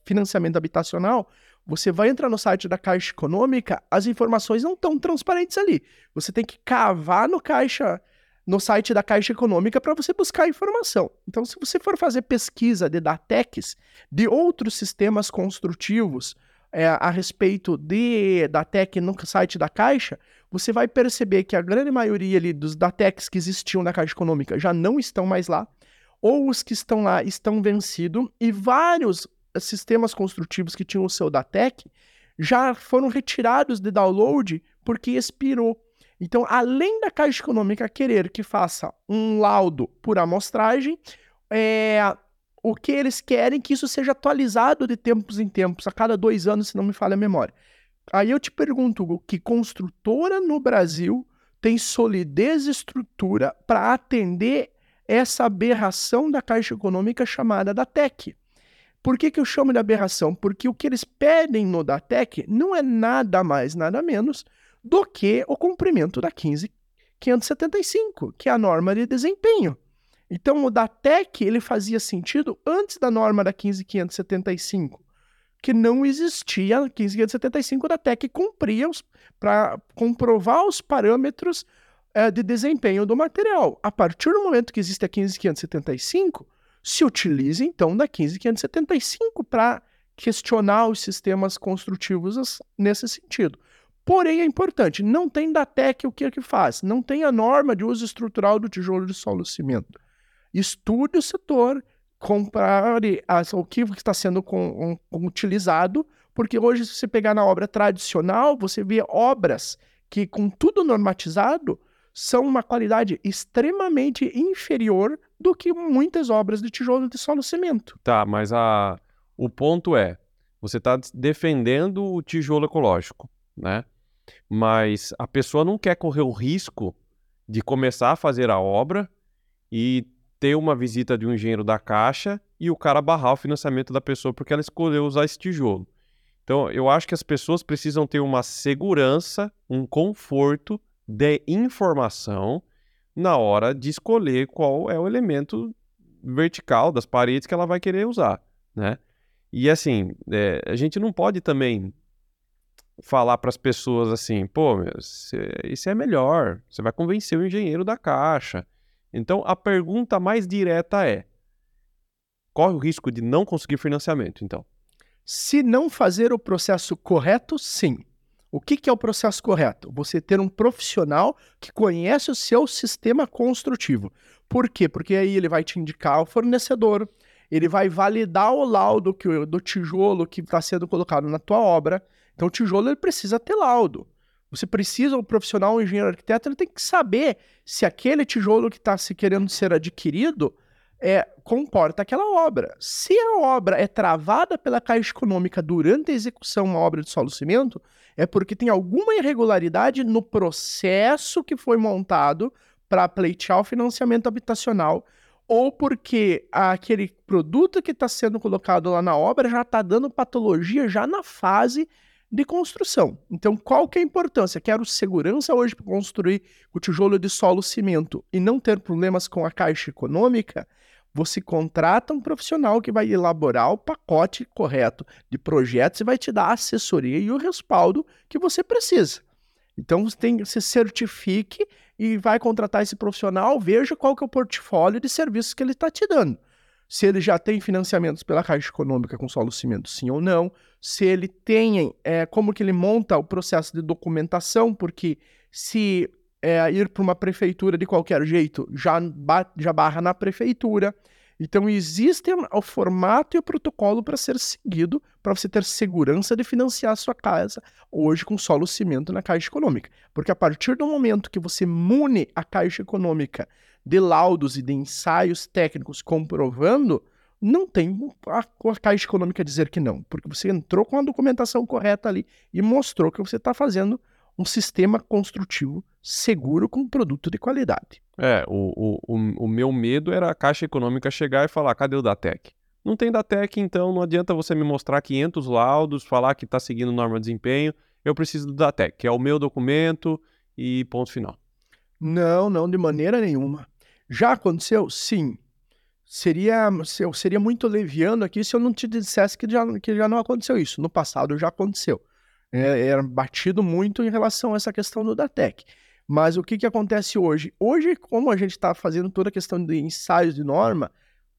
financiamento habitacional, você vai entrar no site da Caixa Econômica, as informações não estão transparentes ali. Você tem que cavar no caixa no site da Caixa Econômica para você buscar informação. Então, se você for fazer pesquisa de Datex, de outros sistemas construtivos é, a respeito de Datec no site da Caixa, você vai perceber que a grande maioria ali dos Datecs que existiam na Caixa Econômica já não estão mais lá, ou os que estão lá estão vencidos, e vários sistemas construtivos que tinham o seu Datec já foram retirados de download porque expirou. Então, além da Caixa Econômica querer que faça um laudo por amostragem, é, o que eles querem é que isso seja atualizado de tempos em tempos, a cada dois anos, se não me falha a memória. Aí eu te pergunto, que construtora no Brasil tem solidez e estrutura para atender essa aberração da Caixa Econômica chamada da TEC? Por que, que eu chamo de aberração? Porque o que eles pedem no DATEC não é nada mais, nada menos do que o cumprimento da 15575, que é a norma de desempenho. Então, o DATEC ele fazia sentido antes da norma da 15575, que não existia, a 15575 da TEC cumpria para comprovar os parâmetros é, de desempenho do material. A partir do momento que existe a 15575, se utiliza então da 15575 para questionar os sistemas construtivos nesse sentido. Porém, é importante, não tem da TEC o que é que faz, não tem a norma de uso estrutural do tijolo de solo cimento. Estude o setor, compare as, o que está sendo com, um, utilizado, porque hoje, se você pegar na obra tradicional, você vê obras que, com tudo normatizado, são uma qualidade extremamente inferior do que muitas obras de tijolo de solo cimento. Tá, mas a, o ponto é, você está defendendo o tijolo ecológico, né? mas a pessoa não quer correr o risco de começar a fazer a obra e ter uma visita de um engenheiro da Caixa e o cara barrar o financiamento da pessoa porque ela escolheu usar esse tijolo. Então, eu acho que as pessoas precisam ter uma segurança, um conforto de informação na hora de escolher qual é o elemento vertical das paredes que ela vai querer usar, né? E assim, é, a gente não pode também falar para as pessoas assim, pô, meu, isso é melhor, você vai convencer o engenheiro da caixa. Então a pergunta mais direta é: corre o risco de não conseguir financiamento, então? Se não fazer o processo correto, sim. O que, que é o processo correto? Você ter um profissional que conhece o seu sistema construtivo. Por quê? Porque aí ele vai te indicar o fornecedor, ele vai validar o laudo que, do tijolo que está sendo colocado na tua obra, então, o tijolo ele precisa ter laudo. Você precisa, o profissional, o engenheiro arquiteto, ele tem que saber se aquele tijolo que está se querendo ser adquirido é, comporta aquela obra. Se a obra é travada pela Caixa Econômica durante a execução uma obra de solo cimento, é porque tem alguma irregularidade no processo que foi montado para pleitear o financiamento habitacional, ou porque aquele produto que está sendo colocado lá na obra já está dando patologia já na fase de construção. Então, qual que é a importância? Quero segurança hoje para construir o tijolo de solo cimento e não ter problemas com a caixa econômica? Você contrata um profissional que vai elaborar o pacote correto de projetos e vai te dar a assessoria e o respaldo que você precisa. Então, você tem, se certifique e vai contratar esse profissional, veja qual que é o portfólio de serviços que ele está te dando se ele já tem financiamentos pela Caixa Econômica com solo cimento, sim ou não, se ele tem, é, como que ele monta o processo de documentação, porque se é, ir para uma prefeitura de qualquer jeito, já, já barra na prefeitura. Então, existe o formato e o protocolo para ser seguido para você ter segurança de financiar a sua casa hoje com solo cimento na Caixa Econômica. Porque a partir do momento que você mune a Caixa Econômica de laudos e de ensaios técnicos comprovando, não tem a, a Caixa Econômica dizer que não, porque você entrou com a documentação correta ali e mostrou que você está fazendo um sistema construtivo seguro com produto de qualidade. É, o, o, o, o, meu medo era a Caixa Econômica chegar e falar, cadê o Datec? Não tem Datec, então não adianta você me mostrar 500 laudos, falar que está seguindo norma de desempenho. Eu preciso do Datec, que é o meu documento e ponto final. Não, não, de maneira nenhuma. Já aconteceu? Sim. Seria, eu seria muito leviano aqui se eu não te dissesse que já, que já não aconteceu isso. No passado já aconteceu. É, era batido muito em relação a essa questão do Datec. Mas o que, que acontece hoje? Hoje, como a gente está fazendo toda a questão de ensaios de norma,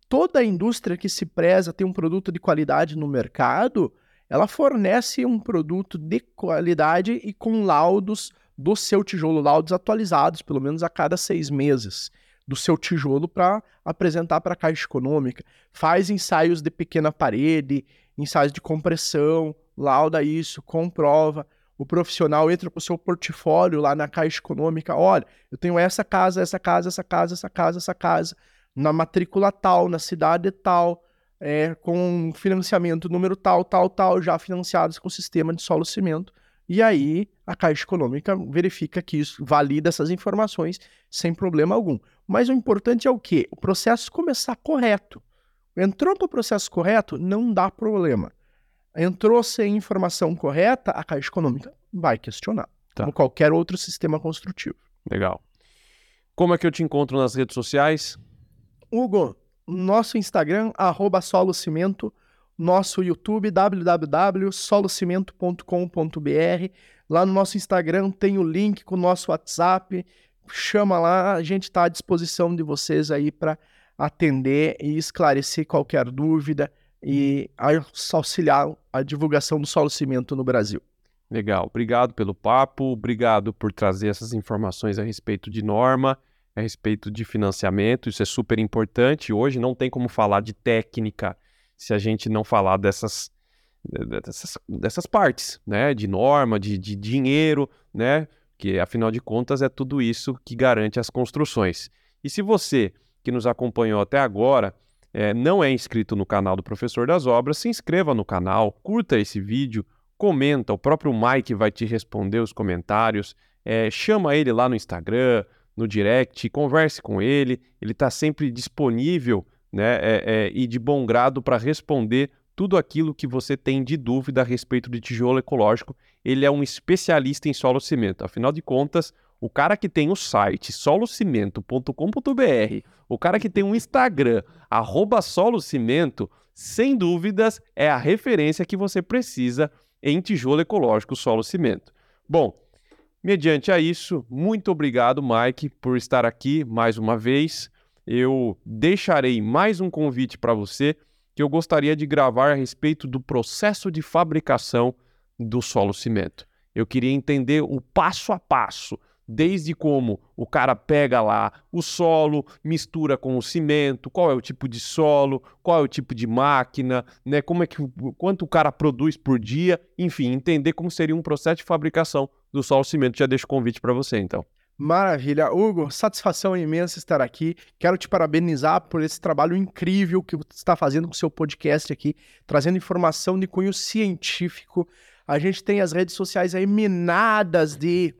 toda a indústria que se preza tem um produto de qualidade no mercado, ela fornece um produto de qualidade e com laudos do seu tijolo, laudos atualizados, pelo menos a cada seis meses, do seu tijolo para apresentar para a Caixa Econômica. Faz ensaios de pequena parede, ensaios de compressão, lauda isso, comprova. O profissional entra com o seu portfólio lá na Caixa Econômica. Olha, eu tenho essa casa, essa casa, essa casa, essa casa, essa casa, na matrícula tal, na cidade tal, é, com financiamento número tal, tal, tal, já financiados com o sistema de solo cimento. E aí a Caixa Econômica verifica que isso valida essas informações sem problema algum. Mas o importante é o quê? O processo começar correto. Entrou para o processo correto, não dá problema. Entrou sem informação correta, a Caixa Econômica vai questionar, tá. como qualquer outro sistema construtivo. Legal. Como é que eu te encontro nas redes sociais? Hugo, nosso Instagram, arroba solocimento, nosso YouTube, www.solocimento.com.br. Lá no nosso Instagram tem o link com o nosso WhatsApp. Chama lá, a gente está à disposição de vocês aí para atender e esclarecer qualquer dúvida e auxiliar a divulgação do solo cimento no Brasil. Legal, obrigado pelo papo, obrigado por trazer essas informações a respeito de norma, a respeito de financiamento, isso é super importante. Hoje não tem como falar de técnica se a gente não falar dessas, dessas, dessas partes, né? De norma, de, de dinheiro, né? Que afinal de contas é tudo isso que garante as construções. E se você que nos acompanhou até agora é, não é inscrito no canal do Professor das Obras, se inscreva no canal, curta esse vídeo, comenta, o próprio Mike vai te responder os comentários, é, chama ele lá no Instagram, no direct, converse com ele, ele está sempre disponível né, é, é, e de bom grado para responder tudo aquilo que você tem de dúvida a respeito de tijolo ecológico. Ele é um especialista em solo cimento. Afinal de contas, o cara que tem o site solocimento.com.br, o cara que tem um Instagram, arroba solocimento, sem dúvidas é a referência que você precisa em tijolo ecológico solo cimento. Bom, mediante a isso, muito obrigado, Mike, por estar aqui mais uma vez. Eu deixarei mais um convite para você que eu gostaria de gravar a respeito do processo de fabricação do solo cimento. Eu queria entender o passo a passo desde como o cara pega lá o solo, mistura com o cimento, qual é o tipo de solo, qual é o tipo de máquina, né? Como é que quanto o cara produz por dia, enfim, entender como seria um processo de fabricação do solo cimento. Já deixo o convite para você, então. Maravilha. Hugo, satisfação imensa estar aqui. Quero te parabenizar por esse trabalho incrível que você está fazendo com o seu podcast aqui, trazendo informação de cunho científico. A gente tem as redes sociais aí minadas de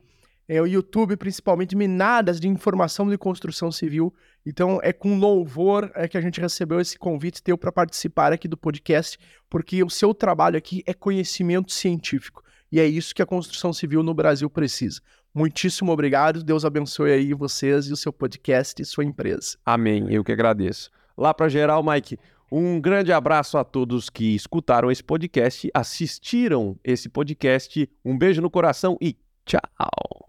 é, o YouTube principalmente minadas de informação de construção civil. Então é com louvor é que a gente recebeu esse convite teu para participar aqui do podcast, porque o seu trabalho aqui é conhecimento científico e é isso que a construção civil no Brasil precisa. Muitíssimo obrigado, Deus abençoe aí vocês e o seu podcast e sua empresa. Amém, eu que agradeço. Lá para geral, Mike, um grande abraço a todos que escutaram esse podcast, assistiram esse podcast. Um beijo no coração e tchau.